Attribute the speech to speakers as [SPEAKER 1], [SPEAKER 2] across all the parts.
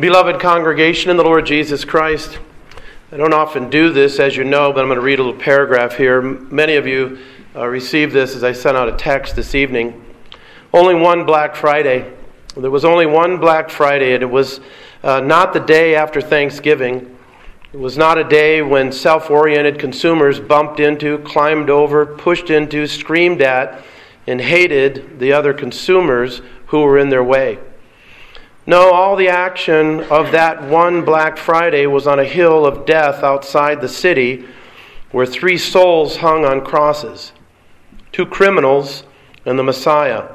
[SPEAKER 1] Beloved congregation in the Lord Jesus Christ, I don't often do this, as you know, but I'm going to read a little paragraph here. Many of you uh, received this as I sent out a text this evening. Only one Black Friday. There was only one Black Friday, and it was uh, not the day after Thanksgiving. It was not a day when self oriented consumers bumped into, climbed over, pushed into, screamed at, and hated the other consumers who were in their way. No, all the action of that one Black Friday was on a hill of death outside the city where three souls hung on crosses two criminals and the Messiah.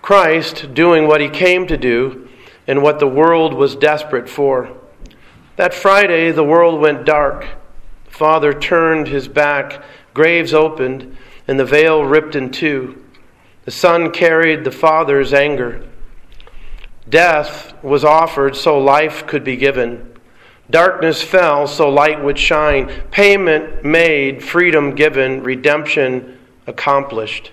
[SPEAKER 1] Christ doing what he came to do and what the world was desperate for. That Friday, the world went dark. The Father turned his back, graves opened, and the veil ripped in two. The Son carried the Father's anger. Death was offered so life could be given. Darkness fell so light would shine. Payment made, freedom given, redemption accomplished.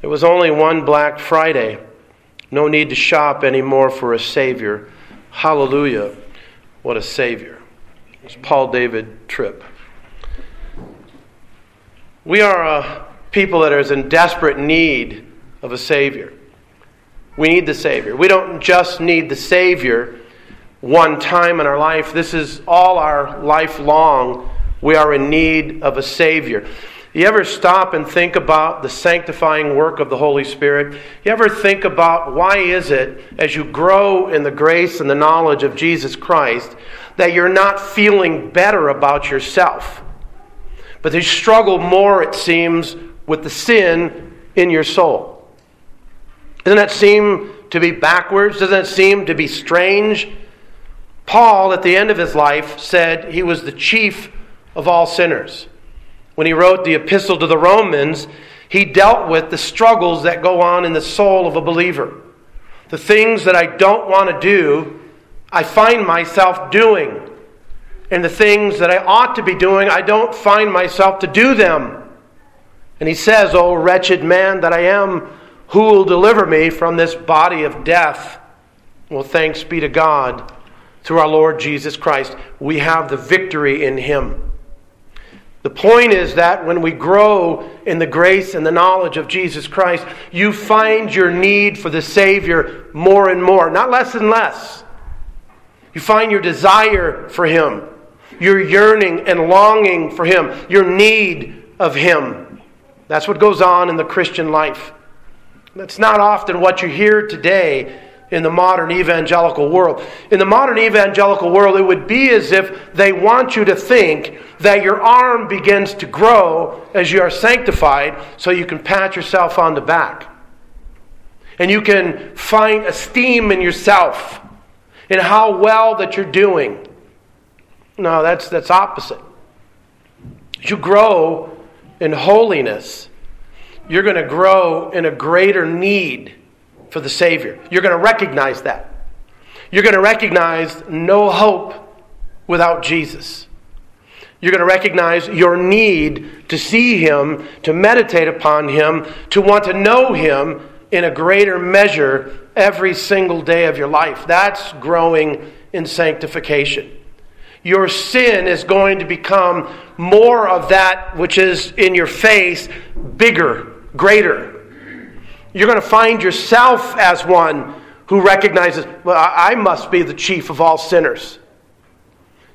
[SPEAKER 1] There was only one Black Friday. No need to shop anymore for a Savior. Hallelujah. What a Savior. It's Paul David Tripp. We are a people that are in desperate need of a Savior. We need the Savior. We don't just need the Savior one time in our life. This is all our life long. We are in need of a Savior. You ever stop and think about the sanctifying work of the Holy Spirit? You ever think about why is it, as you grow in the grace and the knowledge of Jesus Christ, that you're not feeling better about yourself? But you struggle more, it seems, with the sin in your soul. Doesn't that seem to be backwards? Doesn't that seem to be strange? Paul, at the end of his life, said he was the chief of all sinners. When he wrote the epistle to the Romans, he dealt with the struggles that go on in the soul of a believer. The things that I don't want to do, I find myself doing. And the things that I ought to be doing, I don't find myself to do them. And he says, Oh, wretched man that I am, who will deliver me from this body of death? Well, thanks be to God. Through our Lord Jesus Christ, we have the victory in Him. The point is that when we grow in the grace and the knowledge of Jesus Christ, you find your need for the Savior more and more, not less and less. You find your desire for Him, your yearning and longing for Him, your need of Him. That's what goes on in the Christian life. That's not often what you hear today in the modern evangelical world. In the modern evangelical world, it would be as if they want you to think that your arm begins to grow as you are sanctified so you can pat yourself on the back. And you can find esteem in yourself in how well that you're doing. No, that's, that's opposite. You grow in holiness, you're going to grow in a greater need for the Savior. You're going to recognize that. You're going to recognize no hope without Jesus. You're going to recognize your need to see Him, to meditate upon Him, to want to know Him in a greater measure every single day of your life. That's growing in sanctification. Your sin is going to become more of that which is in your face, bigger greater. You're going to find yourself as one who recognizes, well, I must be the chief of all sinners.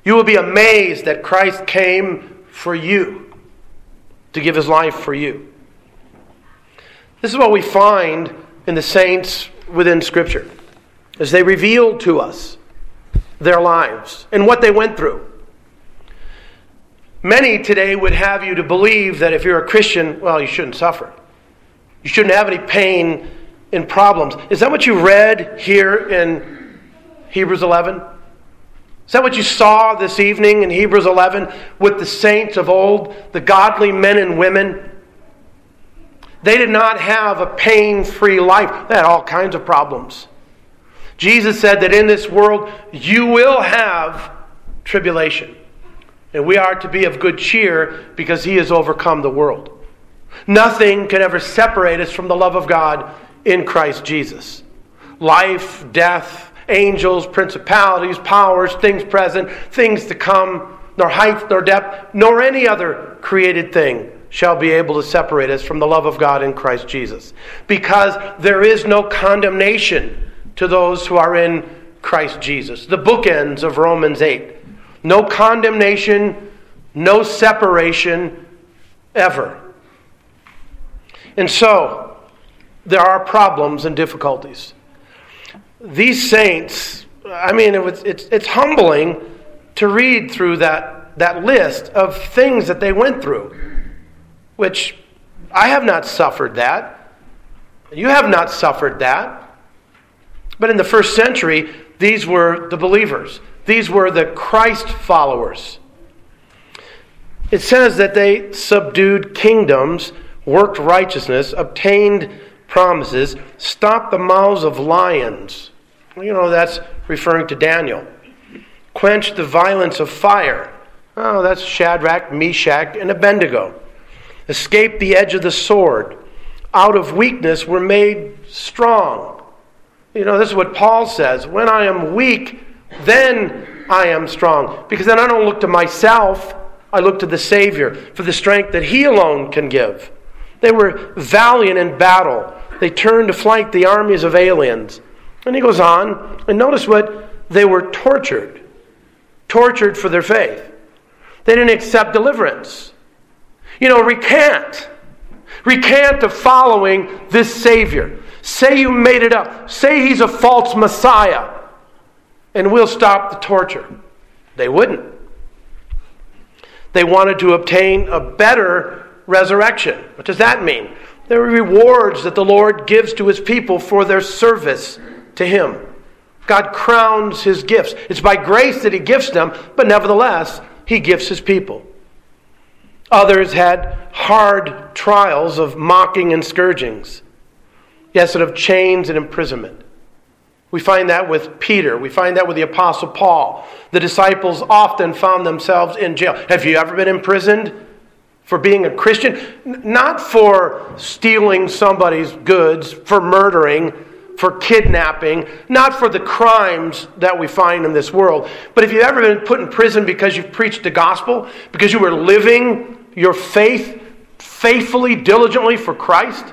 [SPEAKER 1] You will be amazed that Christ came for you, to give his life for you. This is what we find in the saints within Scripture as they reveal to us their lives and what they went through. Many today would have you to believe that if you're a Christian, well, you shouldn't suffer. You shouldn't have any pain and problems. Is that what you read here in Hebrews 11? Is that what you saw this evening in Hebrews 11 with the saints of old, the godly men and women? They did not have a pain free life, they had all kinds of problems. Jesus said that in this world you will have tribulation. And we are to be of good cheer because he has overcome the world. Nothing can ever separate us from the love of God in Christ Jesus. Life, death, angels, principalities, powers, things present, things to come, nor height, nor depth, nor any other created thing shall be able to separate us from the love of God in Christ Jesus. Because there is no condemnation to those who are in Christ Jesus. The bookends of Romans 8. No condemnation, no separation ever. And so, there are problems and difficulties. These saints, I mean, it was, it's, it's humbling to read through that, that list of things that they went through, which I have not suffered that. You have not suffered that. But in the first century, these were the believers, these were the Christ followers. It says that they subdued kingdoms, worked righteousness, obtained promises, stopped the mouths of lions. You know, that's referring to Daniel. Quenched the violence of fire. Oh, that's Shadrach, Meshach, and Abednego. Escaped the edge of the sword. Out of weakness were made strong. You know, this is what Paul says. When I am weak, then I am strong. Because then I don't look to myself, I look to the Savior for the strength that He alone can give. They were valiant in battle. They turned to flank the armies of aliens. And he goes on, and notice what they were tortured. Tortured for their faith. They didn't accept deliverance. You know, recant. Recant of following this Savior. Say you made it up. Say he's a false Messiah. And we'll stop the torture. They wouldn't. They wanted to obtain a better resurrection. What does that mean? There are rewards that the Lord gives to his people for their service to him. God crowns his gifts. It's by grace that he gifts them, but nevertheless, he gifts his people. Others had hard trials of mocking and scourgings. Yes, and of chains and imprisonment. We find that with Peter. We find that with the Apostle Paul. The disciples often found themselves in jail. Have you ever been imprisoned? For being a Christian, not for stealing somebody's goods, for murdering, for kidnapping, not for the crimes that we find in this world. But if you've ever been put in prison because you've preached the gospel, because you were living your faith faithfully, diligently for Christ,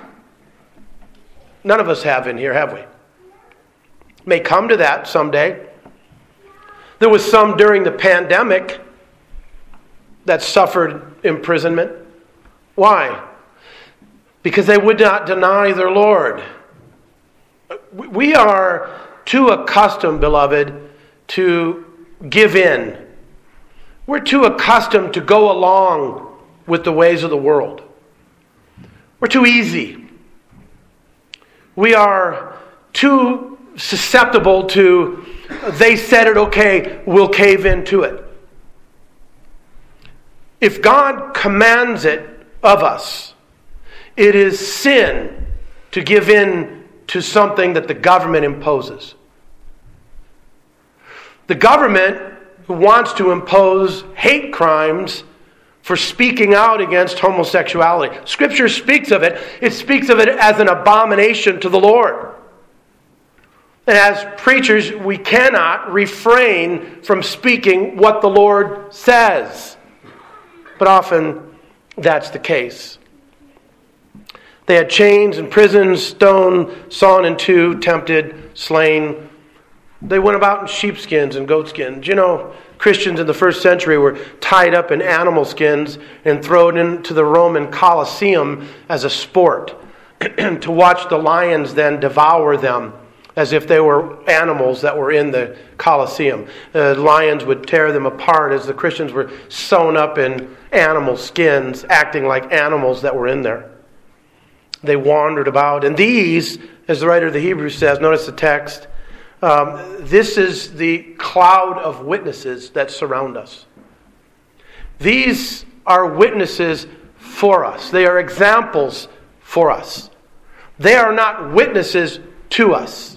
[SPEAKER 1] none of us have in here, have we? May come to that someday. There was some during the pandemic that suffered imprisonment. Why? Because they would not deny their Lord. We are too accustomed, beloved, to give in. We're too accustomed to go along with the ways of the world. We're too easy. We are too susceptible to, they said it okay, we'll cave into it. If God commands it of us, it is sin to give in to something that the government imposes. The government who wants to impose hate crimes for speaking out against homosexuality. Scripture speaks of it, it speaks of it as an abomination to the Lord. And as preachers, we cannot refrain from speaking what the Lord says but often that's the case. They had chains and prisons, stoned, sawn in two, tempted, slain. They went about in sheepskins and goatskins. You know, Christians in the first century were tied up in animal skins and thrown into the Roman Colosseum as a sport to watch the lions then devour them as if they were animals that were in the Colosseum. Uh, lions would tear them apart as the Christians were sewn up in animal skins, acting like animals that were in there. They wandered about. And these, as the writer of the Hebrews says, notice the text, um, this is the cloud of witnesses that surround us. These are witnesses for us, they are examples for us. They are not witnesses to us.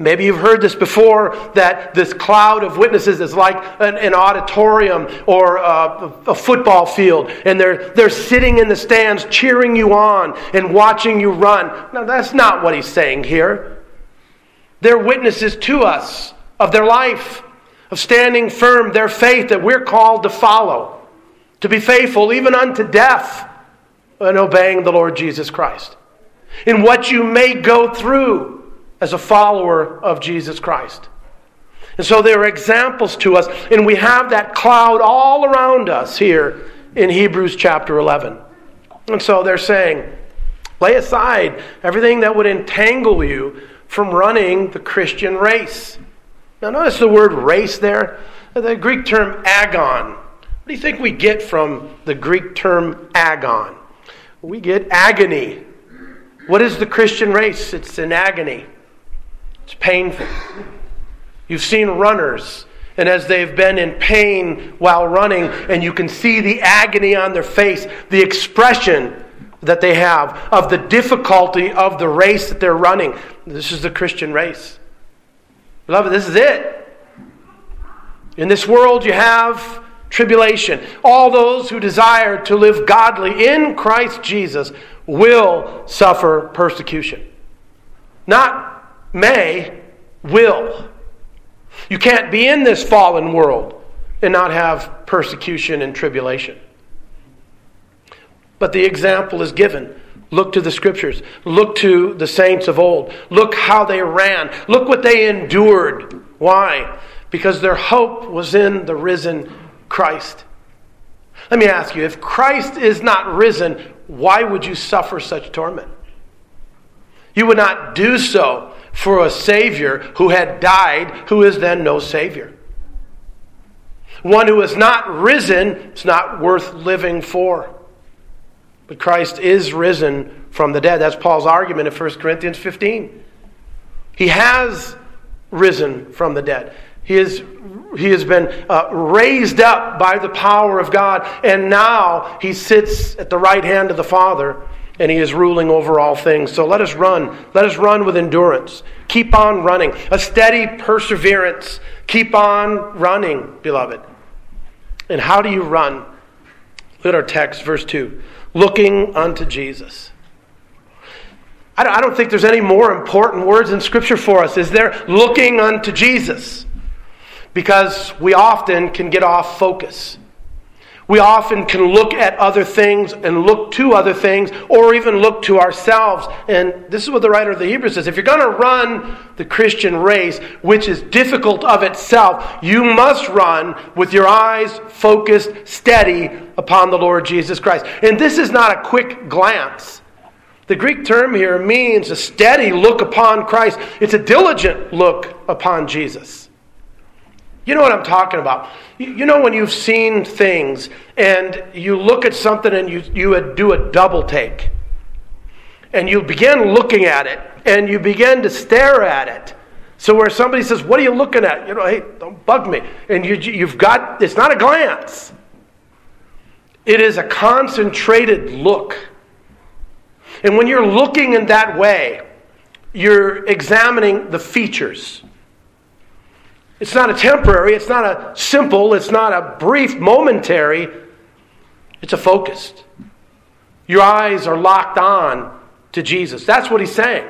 [SPEAKER 1] Maybe you've heard this before that this cloud of witnesses is like an, an auditorium or a, a, football field, and they're, they're sitting in the stands cheering you on and watching you run. Now, that's not what he's saying here. They're witnesses to us of their life, of standing firm, their faith that we're called to follow, to be faithful even unto death in obeying the Lord Jesus Christ. In what you may go through as a follower of Jesus Christ. And so they are examples to us, and we have that cloud all around us here in Hebrews chapter 11. And so they're saying, lay aside everything that would entangle you from running the Christian race. Now, notice the word race there, the Greek term agon. What do you think we get from the Greek term agon? We get agony. What is the Christian race? It's an agony, it's painful. You've seen runners, and as they've been in pain while running, and you can see the agony on their face, the expression that they have of the difficulty of the race that they're running. This is the Christian race. Beloved, this is it. In this world, you have tribulation. All those who desire to live godly in Christ Jesus will suffer persecution. Not may, will. You can't be in this fallen world and not have persecution and tribulation. But the example is given. Look to the scriptures. Look to the saints of old. Look how they ran. Look what they endured. Why? Because their hope was in the risen Christ. Let me ask you if Christ is not risen, why would you suffer such torment? You would not do so for a Savior who had died, who is then no Savior. One who is not risen is not worth living for. But Christ is risen from the dead. That's Paul's argument in 1 Corinthians 15. He has risen from the dead. He, is, he has been uh, raised up by the power of God, and now he sits at the right hand of the Father and he is ruling over all things. So let us run. Let us run with endurance. Keep on running. A steady perseverance. Keep on running, beloved. And how do you run? Look at our text, verse 2. Looking unto Jesus. I don't think there's any more important words in Scripture for us, is there? Looking unto Jesus. Because we often can get off focus. We often can look at other things and look to other things or even look to ourselves. And this is what the writer of the Hebrews says. If you're going to run the Christian race, which is difficult of itself, you must run with your eyes focused, steady upon the Lord Jesus Christ. And this is not a quick glance. The Greek term here means a steady look upon Christ, it's a diligent look upon Jesus. You know what I'm talking about. You know when you've seen things and you look at something and you, you do a double take. And you begin looking at it and you begin to stare at it. So where somebody says, What are you looking at? You know, hey, don't bug me. And you, you've got, it's not a glance, it is a concentrated look. And when you're looking in that way, you're examining the features. It's not a temporary, it's not a simple, it's not a brief, momentary, it's a focused. Your eyes are locked on to Jesus. That's what he's saying.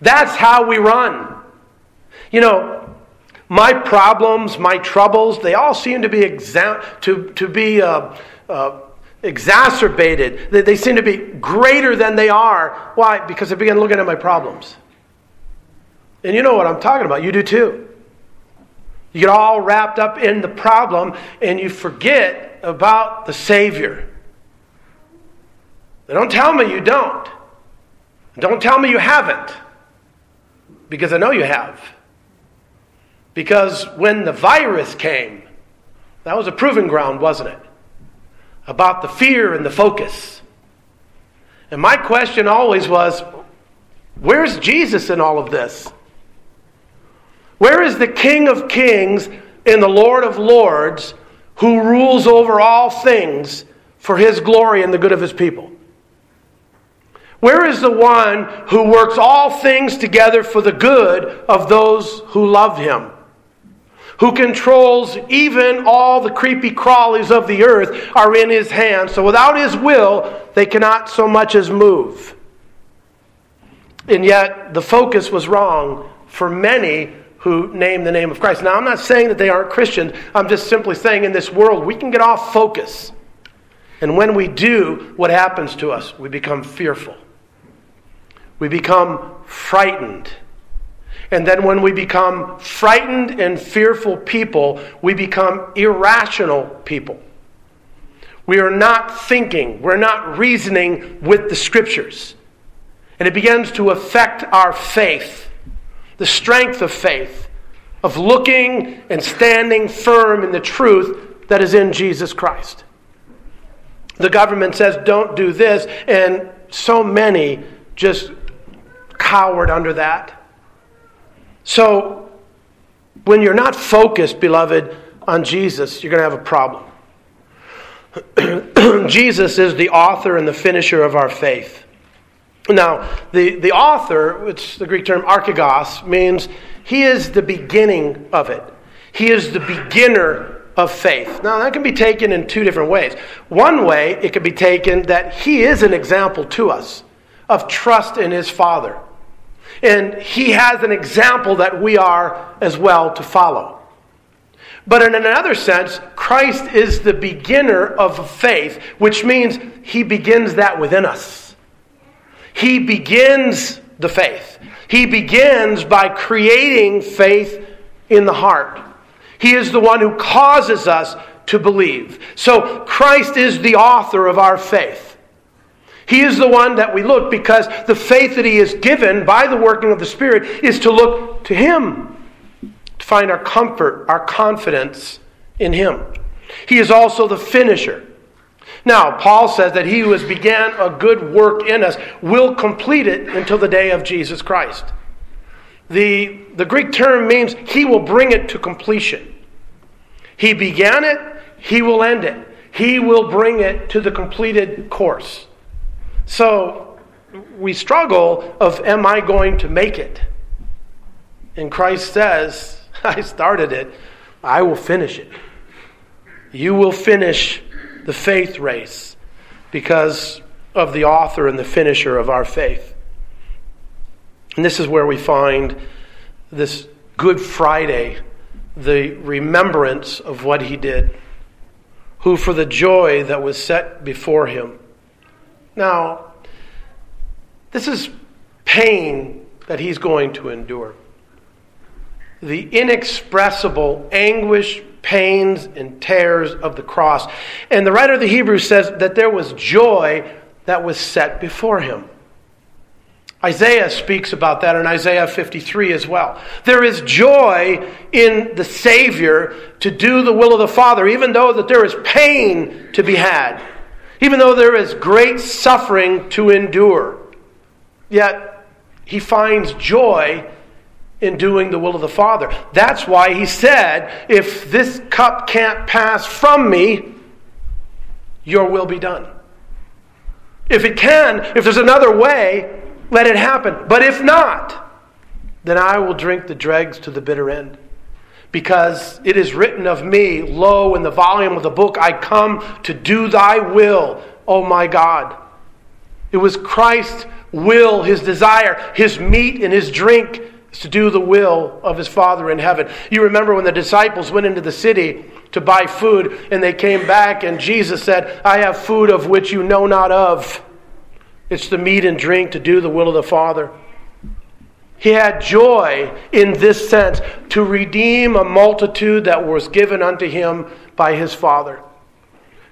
[SPEAKER 1] That's how we run. You know, my problems, my troubles, they all seem to be exa- to, to be uh, uh, exacerbated. They, they seem to be greater than they are. Why? Because I began looking at my problems. And you know what I'm talking about. You do too. You get all wrapped up in the problem and you forget about the Savior. They don't tell me you don't. Don't tell me you haven't. Because I know you have. Because when the virus came, that was a proving ground, wasn't it? About the fear and the focus. And my question always was where's Jesus in all of this? Where is the King of Kings and the Lord of Lords who rules over all things for his glory and the good of his people? Where is the one who works all things together for the good of those who love him? Who controls even all the creepy crawlies of the earth are in his hands. So without his will, they cannot so much as move. And yet, the focus was wrong for many who name the name of Christ. Now, I'm not saying that they aren't Christians. I'm just simply saying in this world, we can get off focus. And when we do, what happens to us? We become fearful. We become frightened. And then when we become frightened and fearful people, we become irrational people. We are not thinking, we're not reasoning with the scriptures. And it begins to affect our faith, the strength of faith, of looking and standing firm in the truth that is in Jesus Christ. The government says, don't do this, and so many just cowered under that. So, when you're not focused, beloved, on Jesus, you're going to have a problem. Jesus is the author and the finisher of our faith. Now, the, the author, it's the Greek term archegos, means he is the beginning of it. He is the beginner of faith. Now, that can be taken in two different ways. One way, it could be taken that he is an example to us of trust in his Father. And he has an example that we are as well to follow. But in another sense, Christ is the beginner of faith, which means he begins that within us. He begins the faith. He begins by creating faith in the heart. He is the one who causes us to believe. So Christ is the author of our faith. He is the one that we look because the faith that He is given by the working of the Spirit is to look to Him to find our comfort, our confidence in Him. He is also the finisher. Now, Paul says that he who has began a good work in us will complete it until the day of Jesus Christ. The, the Greek term means he will bring it to completion. He began it, he will end it. He will bring it to the completed course. So we struggle of am I going to make it? And Christ says, I started it. I will finish it. You will finish the faith race because of the author and the finisher of our faith. And this is where we find this Good Friday, the remembrance of what he did, who for the joy that was set before him. Now, this is pain that he's going to endure the inexpressible anguish, pains, and tears of the cross. And the writer of the Hebrews says that there was joy that was set before him. Isaiah speaks about that in Isaiah 53 as well. There is joy in the Savior to do the will of the Father, even though that there is pain to be had, even though there is great suffering to endure. Yet he finds joy in doing the will of the Father. That's why he said, If this cup can't pass from me, your will be done. If it can, if there's another way, let it happen. But if not, then I will drink the dregs to the bitter end. Because it is written of me, Lo, in the volume of the book, I come to do thy will, O my God. It was Christ's will, his desire, his meat and his drink to do the will of his Father in heaven. You remember when the disciples went into the city to buy food and they came back and Jesus said, I have food of which you know not of. It's the meat and drink to do the will of the Father. He had joy in this sense to redeem a multitude that was given unto him by his Father.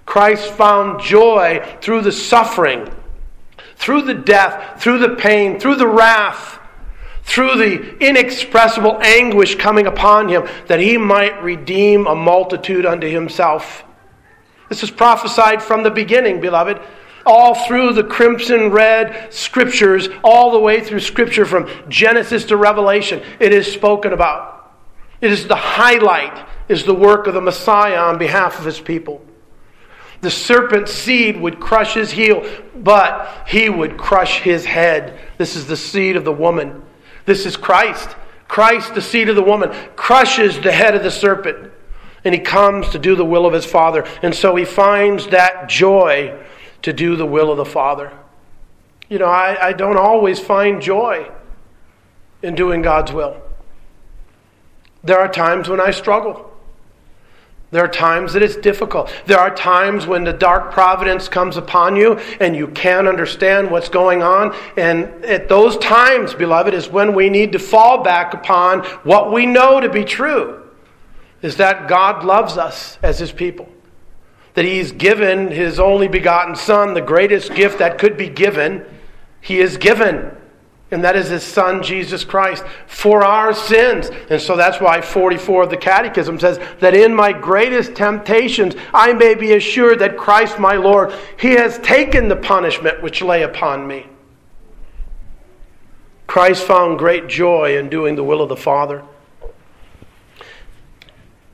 [SPEAKER 1] Christ found joy through the suffering, through the death, through the pain, through the wrath through the inexpressible anguish coming upon him, that he might redeem a multitude unto himself. This is prophesied from the beginning, beloved. All through the crimson red scriptures, all the way through scripture from Genesis to Revelation, it is spoken about. It is the highlight, is the work of the Messiah on behalf of his people. The serpent's seed would crush his heel, but he would crush his head. This is the seed of the woman. This is Christ. Christ, the seed of the woman, crushes the head of the serpent. And he comes to do the will of his Father. And so he finds that joy to do the will of the Father. You know, I, I don't always find joy in doing God's will. There are times when I struggle. There are times that it's difficult. There are times when the dark providence comes upon you and you can't understand what's going on. And at those times, beloved, is when we need to fall back upon what we know to be true is that God loves us as His people. That He's given His only begotten Son, the greatest gift that could be given. He is given and that is his son, Jesus Christ, for our sins. And so that's why 44 of the Catechism says that in my greatest temptations I may be assured that Christ my Lord, he has taken the punishment which lay upon me. Christ found great joy in doing the will of the Father.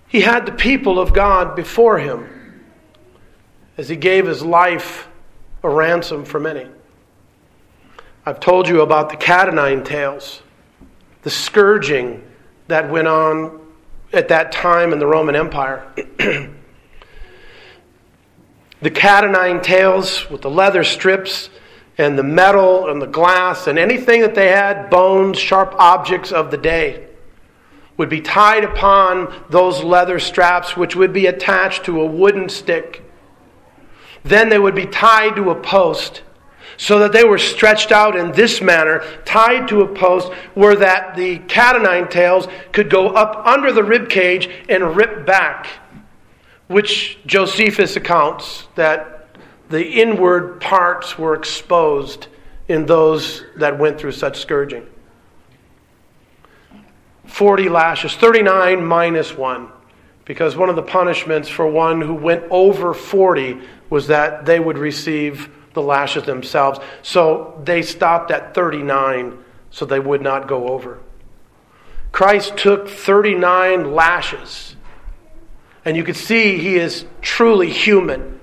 [SPEAKER 1] He had the people of God before him as he gave his life a ransom for many. I've told you about the cat o' nine tails, the scourging that went on at that time in the Roman Empire. the cat o' nine tails with the leather strips and the metal and the glass and anything that they had, bones, sharp objects of the day, would be tied upon those leather straps, which would be attached to a wooden stick. Then they would be tied to a post so that they were stretched out in this manner, tied to a post, where that the cat o' nine tails could go up under the rib cage and rip back, which Josephus accounts that the inward parts were exposed in those that went through such scourging. 40 lashes, 39 minus 1, because one of the punishments for one who went over 40 was that they would receive the lashes themselves. So they stopped at 39 so they would not go over. Christ took 39 lashes. And you could see he is truly human.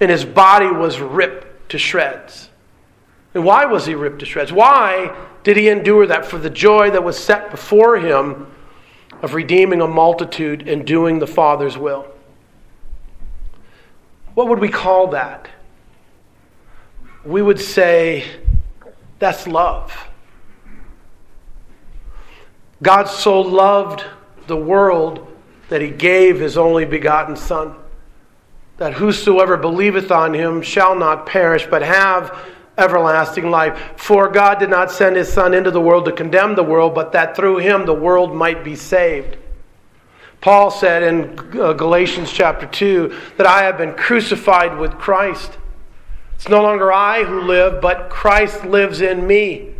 [SPEAKER 1] And his body was ripped to shreds. And why was he ripped to shreds? Why did he endure that? For the joy that was set before him of redeeming a multitude and doing the Father's will. What would we call that? We would say that's love. God so loved the world that he gave his only begotten Son, that whosoever believeth on him shall not perish, but have everlasting life. For God did not send his Son into the world to condemn the world, but that through him the world might be saved. Paul said in uh, Galatians chapter 2 that I have been crucified with Christ. It's no longer I who live, but Christ lives in me.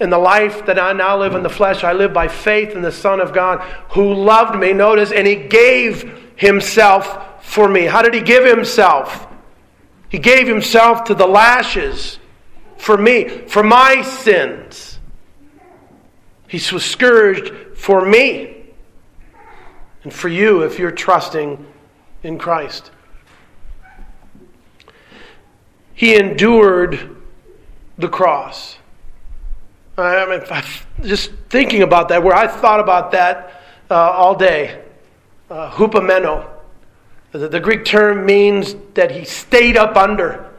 [SPEAKER 1] In the life that I now live in the flesh, I live by faith in the Son of God who loved me, notice, and he gave himself for me. How did he give himself? He gave himself to the lashes for me, for my sins. He was scourged for me and for you if you're trusting in Christ. He endured the cross. I mean, just thinking about that, where I thought about that uh, all day. Uh, hupomeno. The, the, Greek term means that he stayed up under.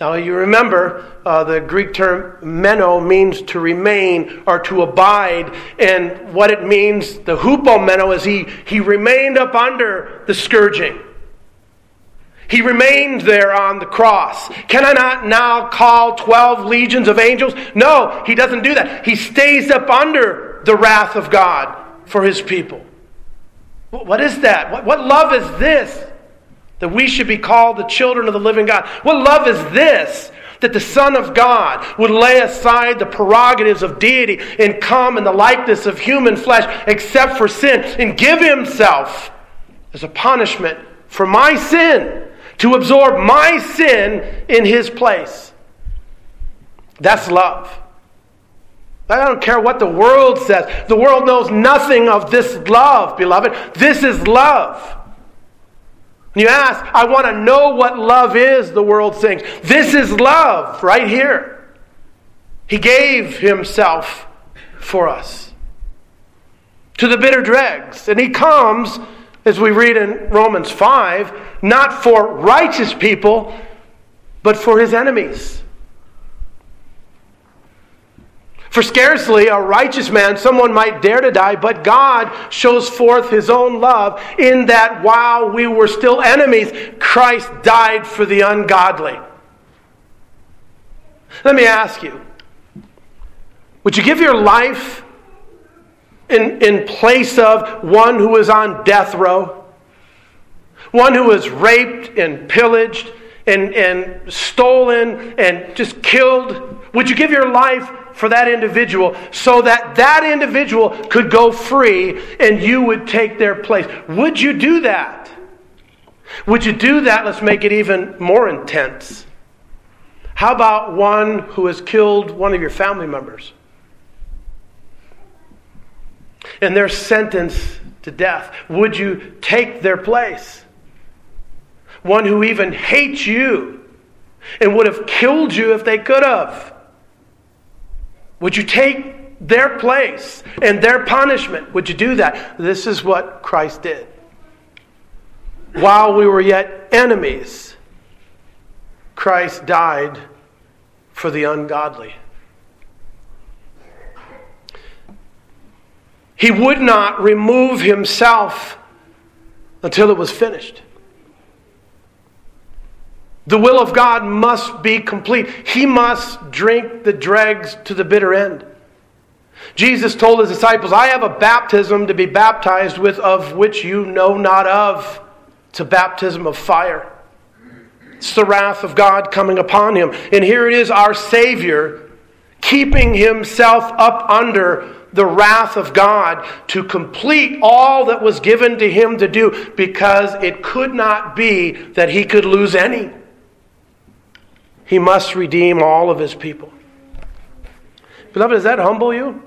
[SPEAKER 1] Now, you remember uh, the Greek term meno means to remain or to abide. And what it means, the hupomeno, is he, he remained up under the scourging. He remained there on the cross. Can I not now call 12 legions of angels? No, he doesn't do that. He stays up under the wrath of God for his people. What is that? What, love is this? That we should be called the children of the living God. What love is this? That the Son of God would lay aside the prerogatives of deity and come in the likeness of human flesh, except for sin, and give himself as a punishment for my sin to absorb my sin in his place. That's love. I don't care what the world says. The world knows nothing of this love, beloved. This is love. You ask, I want to know what love is, the world sings. This is love right here. He gave himself for us to the bitter dregs. And he comes as we read in Romans 5, not for righteous people, but for his enemies. For scarcely a righteous man, someone might dare to die, but God shows forth his own love in that while we were still enemies, Christ died for the ungodly. Let me ask you would you give your life in, in place of one who is on death row? One who was raped and pillaged and, and stolen and just killed? Would you give your life for that individual so that that individual could go free and you would take their place? Would you do that? Would you do that? Let's make it even more intense. How about one who has killed one of your family members? And they're sentenced to death. Would you take their place? One who even hates you and would have killed you if they could have. Would you take their place and their punishment? Would you do that? This is what Christ did. While we were yet enemies, Christ died for the ungodly. He would not remove himself until it was finished. The will of God must be complete. He must drink the dregs to the bitter end. Jesus told his disciples, I have a baptism to be baptized with, of which you know not of. It's a baptism of fire. It's the wrath of God coming upon him. And here it is, our Savior keeping himself up under the wrath of God to complete all that was given to him to do because it could not be that he could lose any. He must redeem all of his people. Beloved, does that humble you?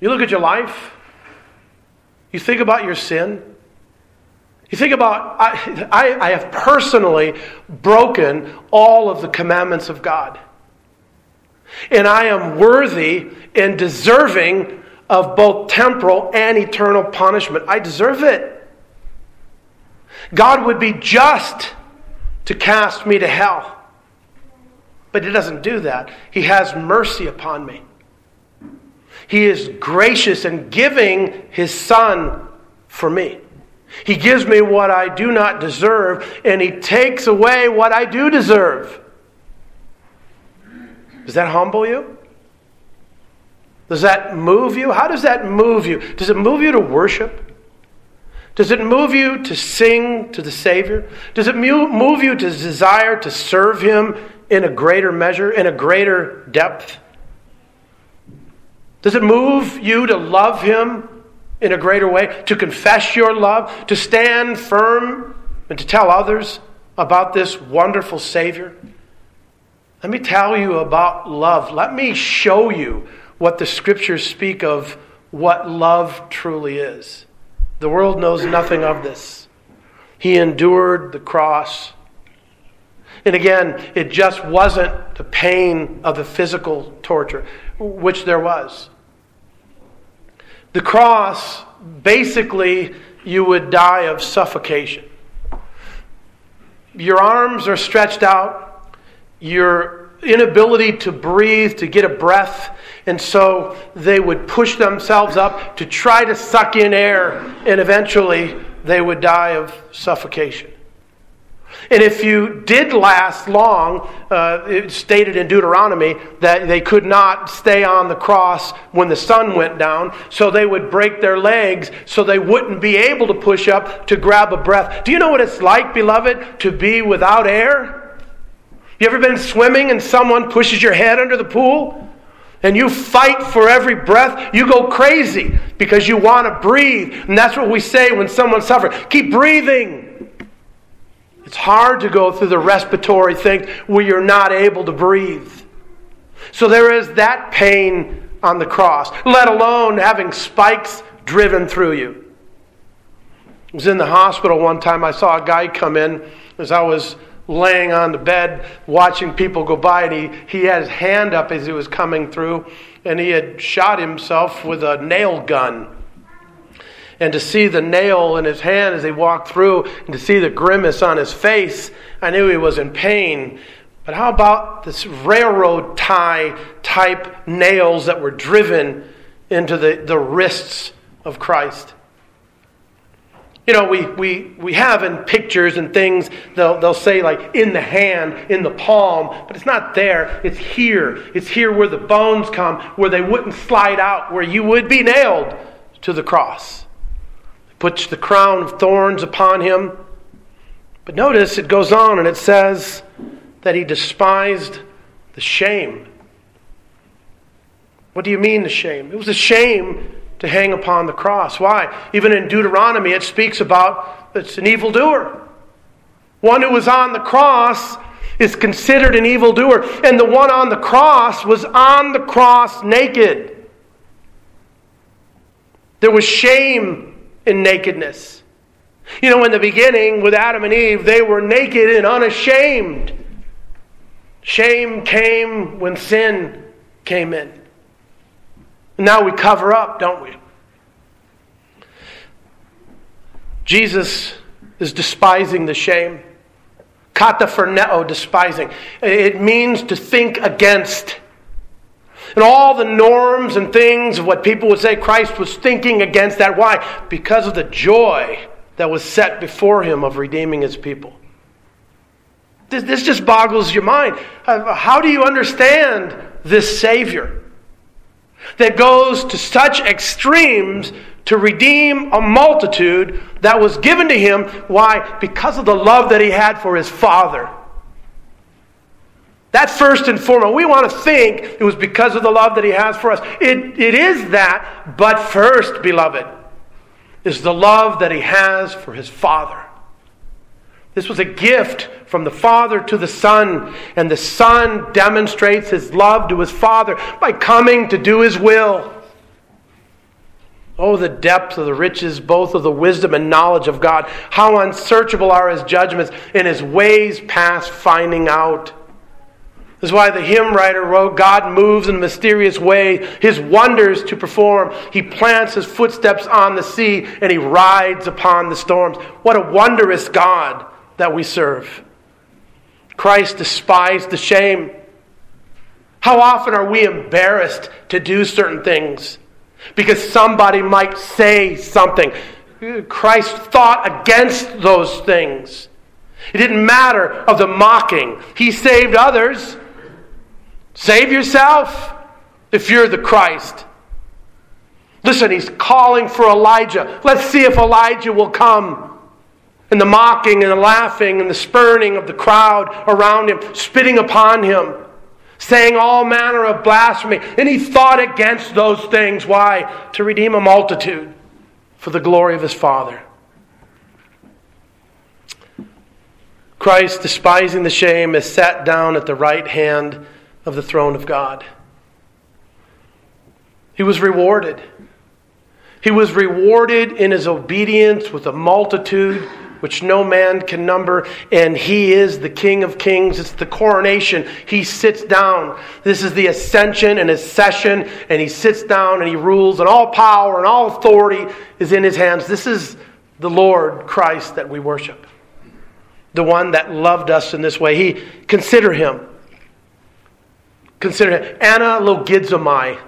[SPEAKER 1] You look at your life, you think about your sin. You think about, I, I, I have personally broken all of the commandments of God. And I am worthy and deserving of both temporal and eternal punishment. I deserve it. God would be just to cast me to hell. But He doesn't do that. He has mercy upon me. He is gracious in giving His Son for me. He gives me what I do not deserve, and He takes away what I do deserve. Does that humble you? Does that move you? How does that move you? Does it move you to worship? Does it move you to sing to the Savior? Does it move you to desire to serve Him in a greater measure, in a greater depth? Does it move you to love Him in a greater way, to confess your love, to stand firm, and to tell others about this wonderful Savior? Let me tell you about love. Let me show you what the Scriptures speak of what love truly is. The world knows nothing of this. He endured the cross. And again, it just wasn't the pain of the physical torture, which there was. The cross, basically, you would die of suffocation. Your arms are stretched out, your inability to breathe, to get a breath, and so they would push themselves up to try to suck in air, and eventually they would die of suffocation. And if you did last long, uh, it's stated in Deuteronomy that they could not stay on the cross when the sun went down, so they would break their legs so they wouldn't be able to push up to grab a breath. Do you know what it's like, beloved, to be without air? You ever been swimming and someone pushes your head under the pool? and you fight for every breath, you go crazy because you want to breathe. And that's what we say when someone suffers keep breathing. It's hard to go through the respiratory thing where you're not able to breathe. So there is that pain on the cross, let alone having spikes driven through you. I was in the hospital one time. I saw a guy come in as I was laying on the bed watching people go by, and he, he had his hand up as he was coming through, and he had shot himself with a nail gun. And to see the nail in his hand as he walked through, and to see the grimace on his face, I knew he was in pain. But how about this railroad tie type nails that were driven into the, the wrists of Christ? You know, we, we, we have in pictures and things, they'll, they'll say like in the hand, in the palm, but it's not there. It's here. It's here where the bones come, where they wouldn't slide out, where you would be nailed to the cross. Puts the crown of thorns upon him. But notice it goes on and it says that he despised the shame. What do you mean the shame? It was a shame to hang upon the cross. Why? Even in Deuteronomy, it speaks about it's an evildoer. One who was on the cross is considered an evildoer. And the one on the cross was on the cross naked. There was shame in nakedness. You know, in the beginning with Adam and Eve, they were naked and unashamed. Shame came when sin came in. Now we cover up, don't we? Jesus is despising the shame. Kata phroneo, despising. It means to think against. And all the norms and things of what people would say, Christ was thinking against that. Why? Because of the joy that was set before him of redeeming his people. This, this just boggles your mind. Uh, how do you understand this Savior? That goes to such extremes to redeem a multitude that was given to him. Why? Because of the love that he had for his Father. That first and foremost, we want to think it was because of the love that he has for us. It, it is that, but first, beloved, is the love that he has for his Father. This was a gift from the Father to the Son, and the Son demonstrates his love to his Father by coming to do his will. Oh, the depth of the riches, both of the wisdom and knowledge of God. How unsearchable are his judgments, and his ways past finding out. This is why the hymn writer wrote God moves in a mysterious way, his wonders to perform. He plants his footsteps on the sea, and he rides upon the storms. What a wondrous God! That we serve. Christ despised the shame. How often are we embarrassed to do certain things because somebody might say something? Christ thought against those things. It didn't matter of the mocking. He saved others. Save yourself if you're the Christ. Listen, he's calling for Elijah. Let's see if Elijah will come and the mocking and the laughing and the spurning of the crowd around him, spitting upon him, saying all manner of blasphemy. And he fought against those things. Why? To redeem a multitude for the glory of his Father. Christ, despising the shame, is sat down at the right hand of the throne of God. He was rewarded. He was rewarded in his obedience with a multitude which no man can number, and he is the King of Kings. It's the coronation. He sits down. This is the ascension and his session, and he sits down and he rules, and all power and all authority is in his hands. This is the Lord Christ that we worship. The one that loved us in this way. He consider him. Consider him. Ana logizomai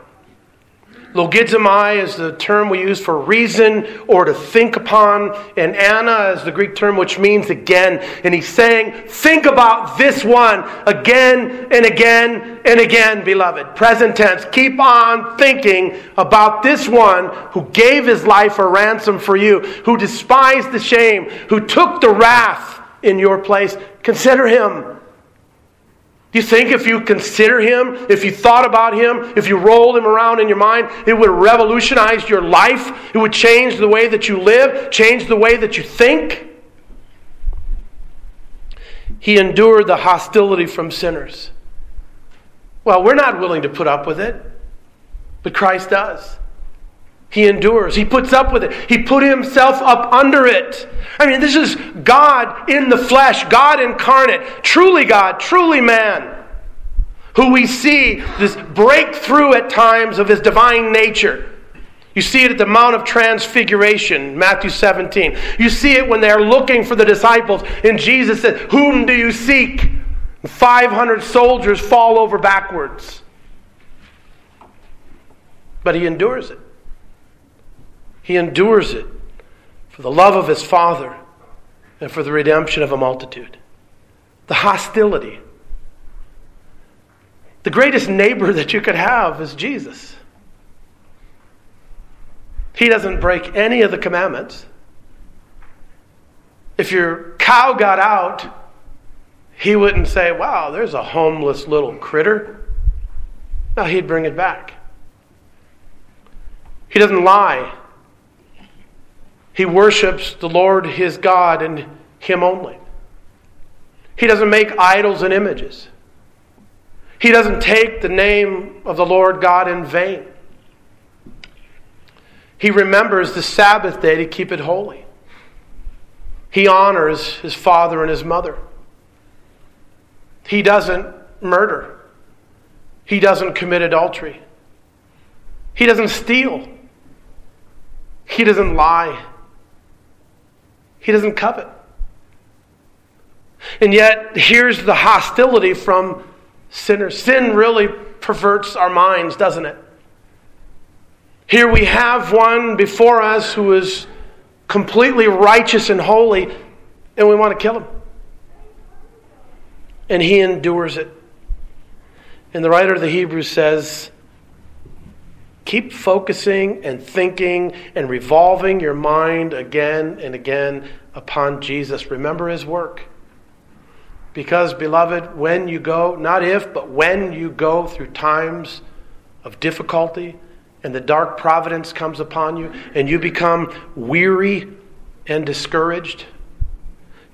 [SPEAKER 1] Logizomai is the term we use for reason or to think upon, and Ana is the Greek term which means again. And he's saying, think about this one again and again and again, beloved. Present tense. Keep on thinking about this one who gave his life a ransom for you, who despised the shame, who took the wrath in your place. Consider him. Do you think if you consider him, if you thought about him, if you rolled him around in your mind, it would revolutionize your life? It would change the way that you live, change the way that you think? He endured the hostility from sinners. Well, we're not willing to put up with it, but Christ does. He endures. He puts up with it. He put himself up under it. I mean, this is God in the flesh, God incarnate, truly God, truly man, who we see this breakthrough at times of his divine nature. You see it at the Mount of Transfiguration, Matthew 17. You see it when they're looking for the disciples, and Jesus said, Whom do you seek? 500 soldiers fall over backwards. But he endures it. He endures it for the love of his Father and for the redemption of a multitude. The hostility. The greatest neighbor that you could have is Jesus. He doesn't break any of the commandments. If your cow got out, he wouldn't say, Wow, there's a homeless little critter. No, he'd bring it back. He doesn't lie. He worships the Lord his God and him only. He doesn't make idols and images. He doesn't take the name of the Lord God in vain. He remembers the Sabbath day to keep it holy. He honors his father and his mother. He doesn't murder. He doesn't commit adultery. He doesn't steal. He doesn't lie. He doesn't covet. And yet, here's the hostility from sinners. Sin really perverts our minds, doesn't it? Here we have one before us who is completely righteous and holy, and we want to kill him. And he endures it. And the writer of the Hebrews says, Keep focusing and thinking and revolving your mind again and again upon Jesus. Remember his work. Because, beloved, when you go, not if, but when you go through times of difficulty and the dark providence comes upon you and you become weary and discouraged,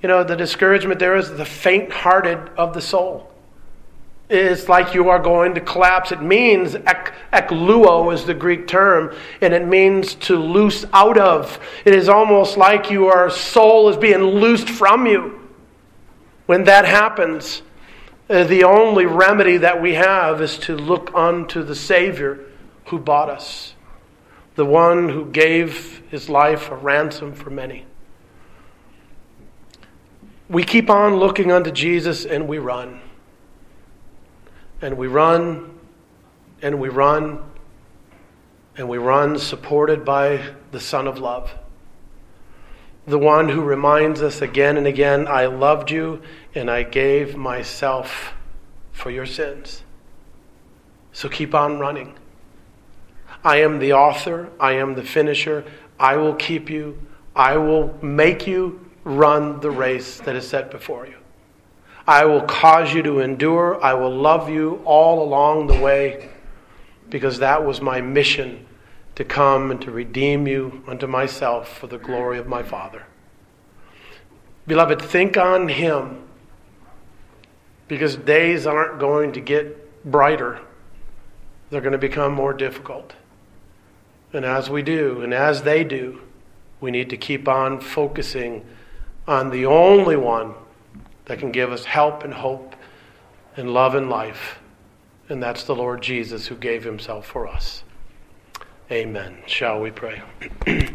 [SPEAKER 1] you know, the discouragement there is the faint hearted of the soul. It's like you are going to collapse. It means, ek, ekluo is the Greek term, and it means to loose out of. It is almost like your soul is being loosed from you. When that happens, uh, the only remedy that we have is to look unto the Savior who bought us, the one who gave his life a ransom for many. We keep on looking unto Jesus and we run and we run and we run and we run supported by the Son of Love. The one who reminds us again and again, I loved you and I gave myself for your sins. So keep on running. I am the author, I am the finisher. I will keep you, I will make you run the race that is set before you. I will cause you to endure. I will love you all along the way because that was my mission to come and to redeem you unto myself for the glory of my Father. Beloved, think on Him because days aren't going to get brighter, they're going to become more difficult. And as we do, and as they do, we need to keep on focusing on the only one that can give us help and hope and love and life. And that's the Lord Jesus who gave himself for us. Amen. Shall we pray?